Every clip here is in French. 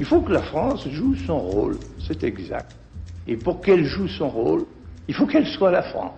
Il faut que la France joue son rôle, c'est exact. Et pour qu'elle joue son rôle, il faut qu'elle soit la France.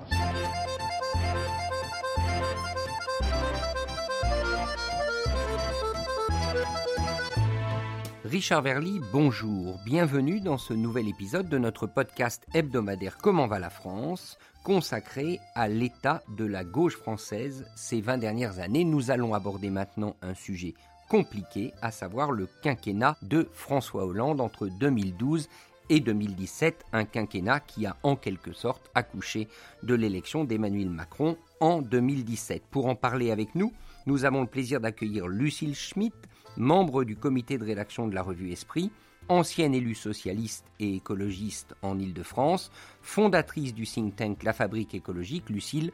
Richard Verly, bonjour. Bienvenue dans ce nouvel épisode de notre podcast hebdomadaire Comment va la France consacré à l'état de la gauche française ces 20 dernières années. Nous allons aborder maintenant un sujet compliqué, à savoir le quinquennat de François Hollande entre 2012 et 2017, un quinquennat qui a en quelque sorte accouché de l'élection d'Emmanuel Macron en 2017. Pour en parler avec nous, nous avons le plaisir d'accueillir Lucille Schmitt, membre du comité de rédaction de la revue Esprit, ancienne élue socialiste et écologiste en Ile-de-France, fondatrice du think tank La Fabrique écologique, Lucille,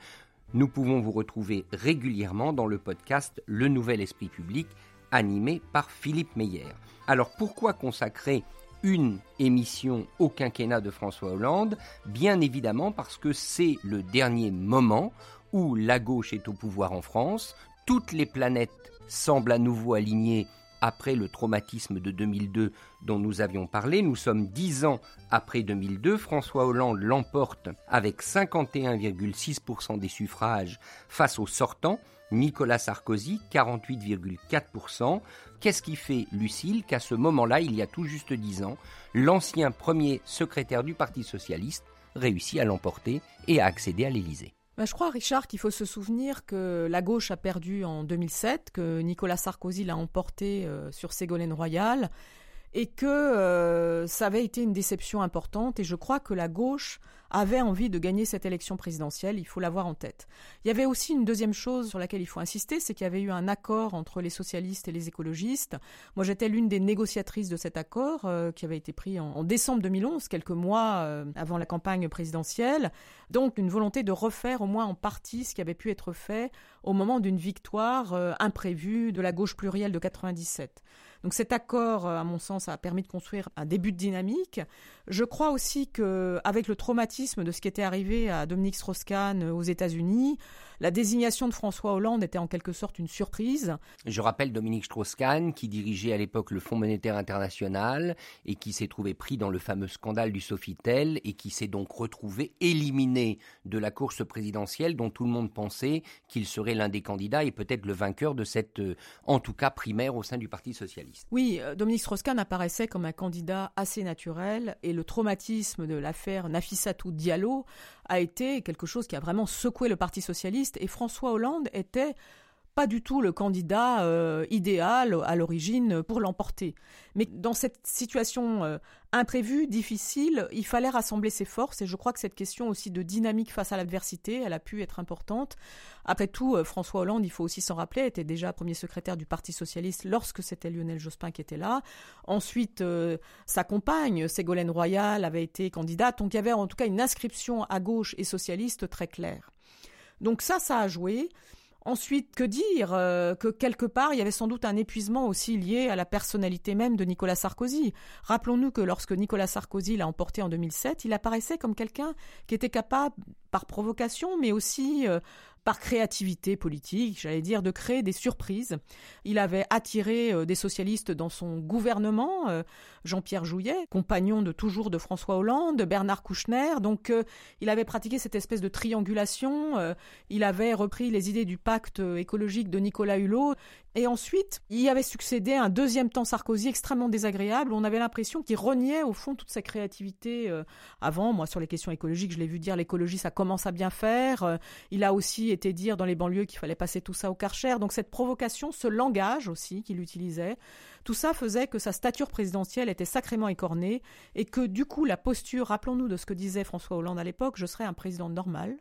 nous pouvons vous retrouver régulièrement dans le podcast Le Nouvel Esprit Public, animé par Philippe Meyer. Alors pourquoi consacrer une émission au quinquennat de François Hollande? Bien évidemment parce que c'est le dernier moment où la gauche est au pouvoir en France, toutes les planètes semblent à nouveau alignées après le traumatisme de 2002 dont nous avions parlé. Nous sommes dix ans après 2002. François Hollande l'emporte avec 51,6% des suffrages face au sortant. Nicolas Sarkozy, 48,4%. Qu'est-ce qui fait, Lucille, qu'à ce moment-là, il y a tout juste dix ans, l'ancien premier secrétaire du Parti socialiste réussit à l'emporter et à accéder à l'Élysée? Bah, je crois, Richard, qu'il faut se souvenir que la gauche a perdu en 2007, que Nicolas Sarkozy l'a emporté euh, sur Ségolène Royal, et que euh, ça avait été une déception importante. Et je crois que la gauche avait envie de gagner cette élection présidentielle, il faut l'avoir en tête. Il y avait aussi une deuxième chose sur laquelle il faut insister, c'est qu'il y avait eu un accord entre les socialistes et les écologistes. Moi, j'étais l'une des négociatrices de cet accord euh, qui avait été pris en, décembre 2011, quelques mois euh, avant la campagne présidentielle. Donc, une volonté de refaire au moins en partie ce qui avait pu être fait au moment d'une victoire euh, imprévue de la gauche plurielle de 97. Donc cet accord, à mon sens, a permis de construire un début de dynamique. Je crois aussi que, avec le traumatisme de ce qui était arrivé à Dominique Strauss-Kahn aux États-Unis, la désignation de François Hollande était en quelque sorte une surprise. Je rappelle Dominique Strauss-Kahn qui dirigeait à l'époque le Fonds monétaire international et qui s'est trouvé pris dans le fameux scandale du Sofitel et qui s'est donc retrouvé éliminé de la course présidentielle dont tout le monde pensait qu'il serait l'un des candidats et peut-être le vainqueur de cette, euh, en tout cas, primaire au sein du Parti socialiste. Oui, euh, Dominique Strauss-Kahn apparaissait comme un candidat assez naturel et le traumatisme de l'affaire Nafissatou Diallo a été quelque chose qui a vraiment secoué le Parti socialiste et François Hollande était pas du tout le candidat euh, idéal à l'origine pour l'emporter. Mais dans cette situation euh, imprévue, difficile, il fallait rassembler ses forces et je crois que cette question aussi de dynamique face à l'adversité, elle a pu être importante. Après tout, euh, François Hollande, il faut aussi s'en rappeler, était déjà premier secrétaire du Parti socialiste lorsque c'était Lionel Jospin qui était là. Ensuite, sa compagne, Ségolène Royal, avait été candidate, donc il y avait en tout cas une inscription à gauche et socialiste très claire. Donc ça, ça a joué. Ensuite, que dire euh, Que quelque part, il y avait sans doute un épuisement aussi lié à la personnalité même de Nicolas Sarkozy. Rappelons-nous que lorsque Nicolas Sarkozy l'a emporté en 2007, il apparaissait comme quelqu'un qui était capable, par provocation, mais aussi euh, par créativité politique, j'allais dire, de créer des surprises. Il avait attiré euh, des socialistes dans son gouvernement, euh, Jean-Pierre Jouyet, compagnon de toujours de François Hollande, Bernard Kouchner. Donc, euh, il avait pratiqué cette espèce de triangulation. il avait repris les idées du pacte écologique de Nicolas Hulot. Et ensuite, il y avait succédé un deuxième temps Sarkozy extrêmement désagréable. On avait l'impression qu'il reniait au fond toute sa créativité. avant, moi, sur les questions écologiques, je l'ai vu dire l'écologie, ça commence à bien faire. il a aussi était dire dans les banlieues qu'il fallait passer tout ça au Karcher. Donc cette provocation, ce langage aussi qu'il utilisait, tout ça faisait que sa stature présidentielle était sacrément écornée et que du coup la posture, rappelons-nous de ce que disait François Hollande à l'époque, je serais un président normal.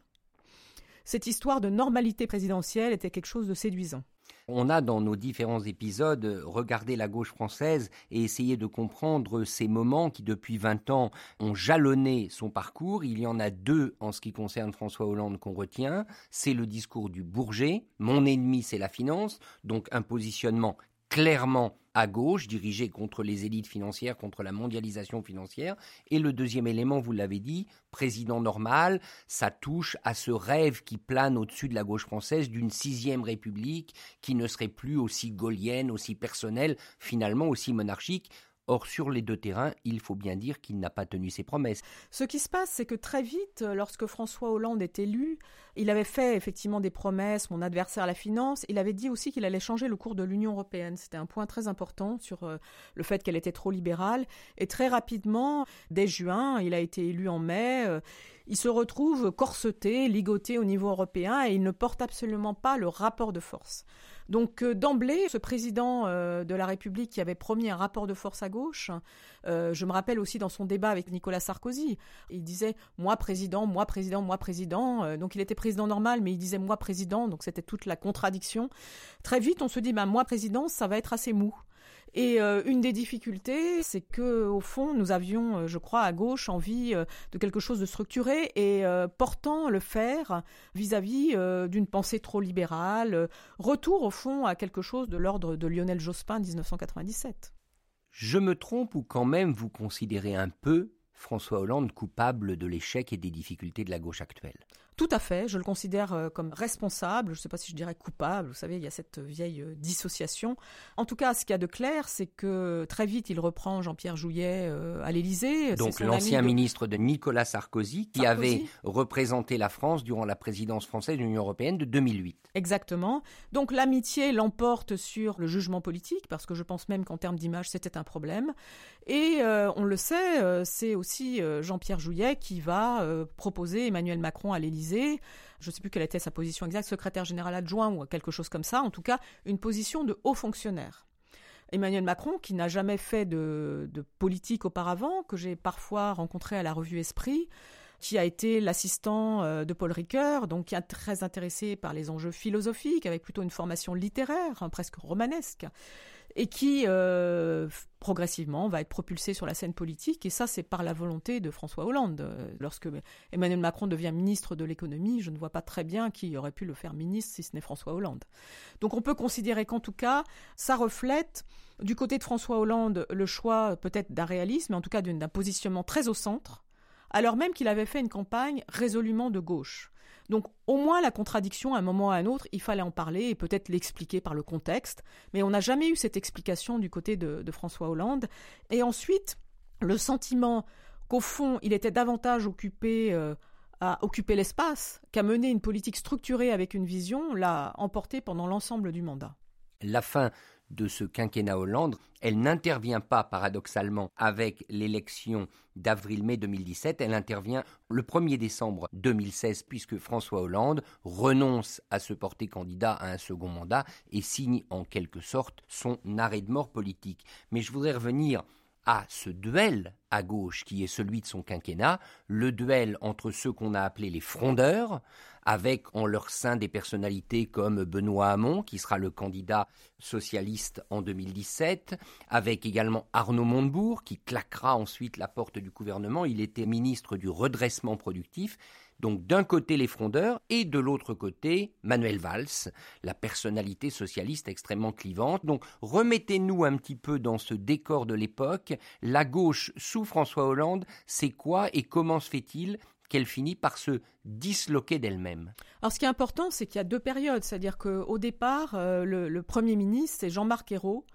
Cette histoire de normalité présidentielle était quelque chose de séduisant. On a dans nos différents épisodes regardé la gauche française et essayé de comprendre ces moments qui depuis 20 ans ont jalonné son parcours. Il y en a deux en ce qui concerne François Hollande qu'on retient. C'est le discours du Bourget, mon ennemi c'est la finance, donc un positionnement clairement à gauche, dirigé contre les élites financières, contre la mondialisation financière. Et le deuxième élément, vous l'avez dit, président normal, ça touche à ce rêve qui plane au-dessus de la gauche française d'une sixième république qui ne serait plus aussi gaulienne, aussi personnelle, finalement aussi monarchique Or, sur les deux terrains, il faut bien dire qu'il n'a pas tenu ses promesses. Ce qui se passe, c'est que très vite, lorsque François Hollande est élu, il avait fait effectivement des promesses, mon adversaire à la finance, il avait dit aussi qu'il allait changer le cours de l'Union européenne. C'était un point très important sur euh, le fait qu'elle était trop libérale. Et très rapidement, dès juin, il a été élu en mai, euh, il se retrouve corseté, ligoté au niveau européen et il ne porte absolument pas le rapport de force. Donc euh, d'emblée, ce président euh, de la République qui avait promis un rapport de force à gauche, euh, je me rappelle aussi dans son débat avec Nicolas Sarkozy, il disait moi président, moi président, moi président. donc il était président normal, mais il disait moi président, donc c'était toute la contradiction. Très vite, on se dit bah moi président, ça va être assez mou. Et euh, une des difficultés, c'est que au fond, nous avions, euh, je crois, à gauche envie euh, de quelque chose de structuré et portant le faire vis-à-vis d'une pensée trop libérale. retour au fond à quelque chose de l'ordre de Lionel Jospin 1997. Je me trompe ou quand même vous considérez un peu François Hollande coupable de l'échec et des difficultés de la gauche actuelle? Tout à fait, je le considère euh, comme responsable, je ne sais pas si je dirais coupable, vous savez, il y a cette vieille euh, dissociation. En tout cas, ce qu'il y a de clair, c'est que très vite, il reprend Jean-Pierre Jouyet euh, à l'Élysée. Donc l'ancien ministre de Nicolas Sarkozy, qui avait représenté la France durant la présidence française de l'Union européenne de 2008. Exactement. Donc l'amitié l'emporte sur le jugement politique, parce que je pense même qu'en termes d'image, c'était un problème. Et on le sait, c'est aussi Jean-Pierre Jouyet qui va proposer Emmanuel Macron à l'Élysée je ne sais plus quelle était sa position exacte, secrétaire général adjoint ou quelque chose comme ça, en tout cas une position de haut fonctionnaire. Emmanuel Macron, qui n'a jamais fait de, politique auparavant, que j'ai parfois rencontré à la revue Esprit, qui a été l'assistant euh, de Paul Ricoeur, donc qui est très intéressé par les enjeux philosophiques, avec plutôt une formation littéraire, hein, presque romanesque, et qui euh, progressivement va être propulsé sur la scène politique. Et ça, c'est par la volonté de François Hollande. Euh, lorsque Emmanuel Macron devient ministre de l'économie, je ne vois pas très bien qui aurait pu le faire ministre si ce n'est François Hollande. Donc on peut considérer qu'en tout cas, ça reflète du côté de François Hollande le choix peut-être d'un réalisme, mais en tout cas d'un positionnement très au centre, alors même qu'il avait fait une campagne résolument de gauche. Donc au moins la contradiction, à un moment ou à un autre, il fallait en parler et peut-être l'expliquer par le contexte, mais on n'a jamais eu cette explication du côté de, François Hollande. Et ensuite, le sentiment qu'au fond, il était davantage occupé euh, à occuper l'espace qu'à mener une politique structurée avec une vision, l'a emporté pendant l'ensemble du mandat. La fin de ce quinquennat Hollande, elle n'intervient pas paradoxalement avec l'élection d'avril-mai 2017, elle intervient le 1er décembre 2016 puisque François Hollande renonce à se porter candidat à un second mandat et signe en quelque sorte son arrêt de mort politique. Mais je voudrais revenir à ce duel à gauche qui est celui de son quinquennat, le duel entre ceux qu'on a appelés les frondeurs, avec en leur sein des personnalités comme Benoît Hamon, qui sera le candidat socialiste en 2017, avec également Arnaud Montebourg, qui claquera ensuite la porte du gouvernement. Il était ministre du redressement productif. Donc d'un côté les frondeurs et de l'autre côté Manuel Valls, la personnalité socialiste extrêmement clivante. Donc remettez-nous un petit peu dans ce décor de l'époque. La gauche sous François Hollande, c'est quoi et comment se fait-il qu'elle finit par se disloquer d'elle-même? Alors ce qui est important, c'est qu'il y a deux périodes, c'est-à-dire qu'au départ, euh, le, Premier ministre, c'est Jean-Marc Ayrault,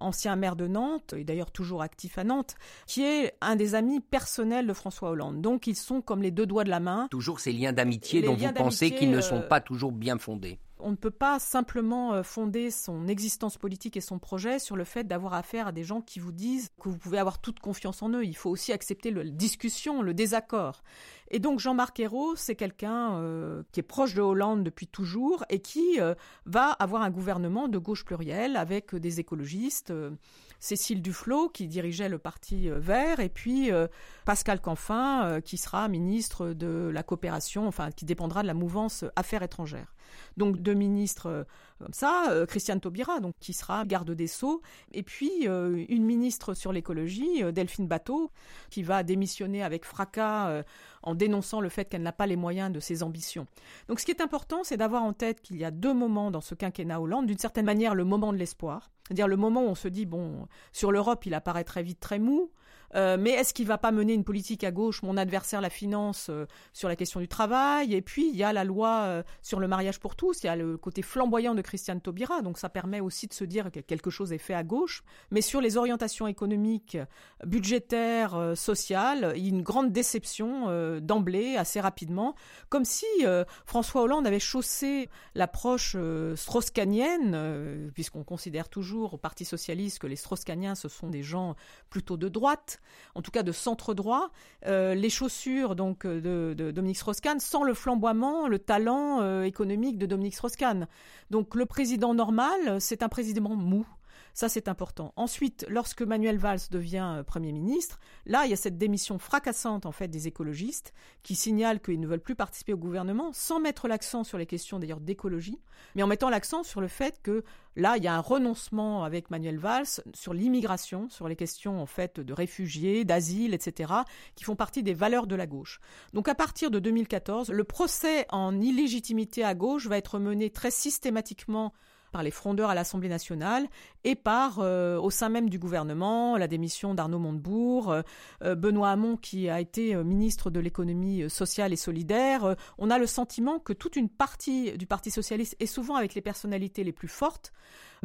ancien maire de Nantes, et d'ailleurs toujours actif à Nantes, qui est un des amis personnels de François Hollande. Donc ils sont comme les deux doigts de la main. Toujours ces liens d'amitié dont vous pensez qu'ils ne sont euh, pas toujours bien fondés. On ne peut pas simplement euh, fonder son existence politique et son projet sur le fait d'avoir affaire à des gens qui vous disent que vous pouvez avoir toute confiance en eux. Il faut aussi accepter la discussion, le désaccord. Et donc Jean-Marc Ayrault, c'est quelqu'un euh, qui est proche de Hollande depuis toujours et qui euh, va avoir un gouvernement de gauche plurielle avec des écologistes. Cécile Duflot qui dirigeait le parti Vert et puis Pascal Canfin qui sera ministre de la coopération, enfin qui dépendra de la mouvance Affaires étrangères. Donc deux ministres euh, comme ça, euh, Christiane Taubira, donc qui sera garde des sceaux, et puis euh, une ministre sur l'écologie, Delphine Bateau, qui va démissionner avec fracas en dénonçant le fait qu'elle n'a pas les moyens de ses ambitions. Donc ce qui est important, c'est d'avoir en tête qu'il y a deux moments dans ce quinquennat Hollande, d'une certaine manière le moment de l'espoir, c'est-à-dire le moment où on se dit bon, sur l'Europe, il apparaît très vite très mou. Euh, mais est-ce qu'il va pas mener une politique à gauche Mon adversaire la finance euh, sur la question du travail? Et puis il y a la loi euh, sur le mariage pour tous. Il y a le côté flamboyant de Christiane Taubira. Donc ça permet aussi de se dire que quelque chose est fait à gauche. Mais sur les orientations économiques, budgétaires, sociales, il y a une grande déception d'emblée, assez rapidement, comme si François Hollande avait chaussé l'approche strauss-kahnienne, puisqu'on considère toujours au Parti socialiste que les strauss-kahniens ce sont des gens plutôt de droite en tout cas de centre droit, euh, les chaussures donc de, Dominique Strauss-Kahn sans le flamboiement, le talent euh, économique de Dominique Strauss-Kahn. Donc le président normal, c'est un président mou. Ça, c'est important. Ensuite, lorsque Manuel Valls devient euh, Premier ministre, là, il y a cette démission fracassante, en fait, des écologistes qui signalent qu'ils ne veulent plus participer au gouvernement, sans mettre l'accent sur les questions, d'ailleurs, d'écologie, mais en mettant l'accent sur le fait que là, il y a un renoncement avec Manuel Valls sur l'immigration, sur les questions, en fait, de réfugiés, d'asile, etc., qui font partie des valeurs de la gauche. Donc, à partir de 2014, le procès en illégitimité à gauche va être mené très systématiquement par les frondeurs à l'Assemblée nationale et par, euh, au sein même du gouvernement, la démission d'Arnaud Montebourg, euh, euh, Benoît Hamon qui a été ministre de l'économie sociale et solidaire. on a le sentiment que toute une partie du Parti socialiste, et souvent avec les personnalités les plus fortes,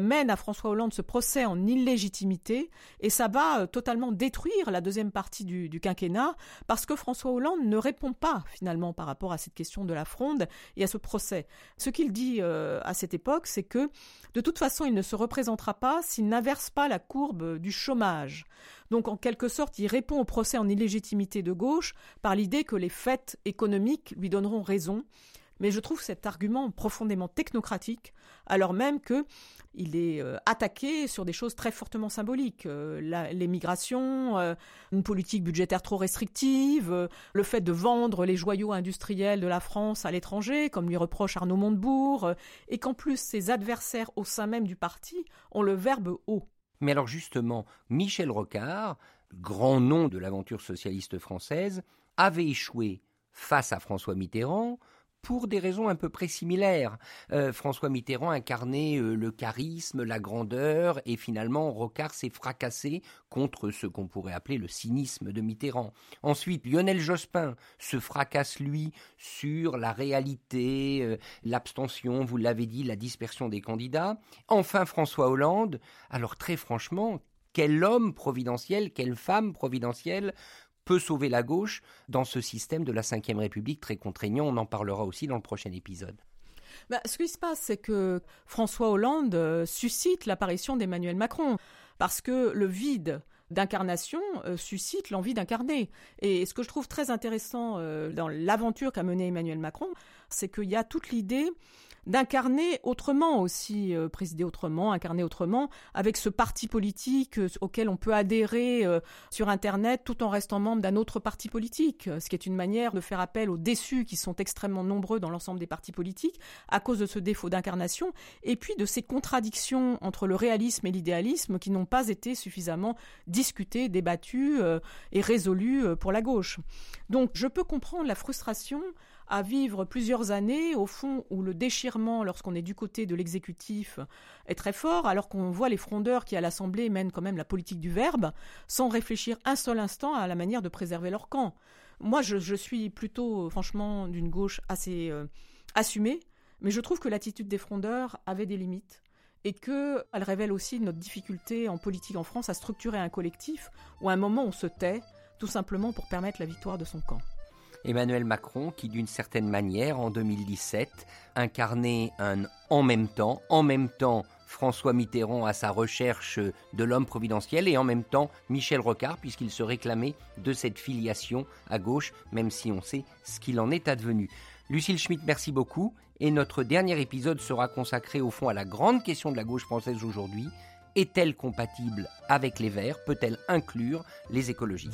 mène à François Hollande ce procès en illégitimité et ça va totalement détruire la deuxième partie du, quinquennat parce que François Hollande ne répond pas finalement par rapport à cette question de la fronde et à ce procès. Ce qu'il dit à cette époque, c'est que de toute façon, il ne se représentera pas s'il n'inverse pas la courbe du chômage. Donc, en quelque sorte, il répond au procès en illégitimité de gauche par l'idée que les faits économiques lui donneront raison mais je trouve cet argument profondément technocratique, alors même que il est euh, attaqué sur des choses très fortement symboliques, euh, l'émigration, euh, une politique budgétaire trop restrictive, le fait de vendre les joyaux industriels de la France à l'étranger, comme lui reproche Arnaud Montebourg, et qu'en plus ses adversaires au sein même du parti ont le verbe haut. Mais alors justement, Michel Rocard, grand nom de l'aventure socialiste française, avait échoué face à François Mitterrand, pour des raisons à peu près similaires. Euh, François Mitterrand incarnait euh, le charisme, la grandeur, et finalement Rocard s'est fracassé contre ce qu'on pourrait appeler le cynisme de Mitterrand. Ensuite, Lionel Jospin se fracasse, lui, sur la réalité, euh, l'abstention, vous l'avez dit, la dispersion des candidats. Enfin, François Hollande, alors très franchement, quel homme providentiel, quelle femme providentielle peut sauver la gauche dans ce système de la Ve République très contraignant. On en parlera aussi dans le prochain épisode. Bah, ce qui se passe, c'est que François Hollande euh, suscite l'apparition d'Emmanuel Macron, parce que le vide d'incarnation euh, suscite l'envie d'incarner. Et ce que je trouve très intéressant euh, dans l'aventure qu'a menée Emmanuel Macron, c'est qu'il y a toute l'idée d'incarner autrement aussi, euh, présider autrement, incarner autrement, avec ce parti politique euh, auquel on peut adhérer euh, sur Internet tout en restant membre d'un autre parti politique, ce qui est une manière de faire appel aux déçus qui sont extrêmement nombreux dans l'ensemble des partis politiques à cause de ce défaut d'incarnation, et puis de ces contradictions entre le réalisme et l'idéalisme qui n'ont pas été suffisamment discutées, débattues et résolues pour la gauche. Donc je peux comprendre la frustration à vivre plusieurs années, au fond, où le déchirement, lorsqu'on est du côté de l'exécutif, est très fort, alors qu'on voit les frondeurs qui, à l'Assemblée, mènent quand même la politique du verbe, sans réfléchir un seul instant à la manière de préserver leur camp. Moi, je, suis plutôt, franchement, d'une gauche assez euh, assumée, mais je trouve que l'attitude des frondeurs avait des limites et qu'elle révèle aussi notre difficulté en politique en France à structurer un collectif où à un moment on se tait, tout simplement pour permettre la victoire de son camp. Emmanuel Macron qui d'une certaine manière en 2017 incarnait un en même temps, en même temps François Mitterrand à sa recherche de l'homme providentiel et en même temps Michel Rocard puisqu'il se réclamait de cette filiation à gauche même si on sait ce qu'il en est advenu. Lucille Schmitt, merci beaucoup et notre dernier épisode sera consacré au fond à la grande question de la gauche française aujourd'hui. Est-elle compatible avec les Verts? Peut-elle inclure les écologistes?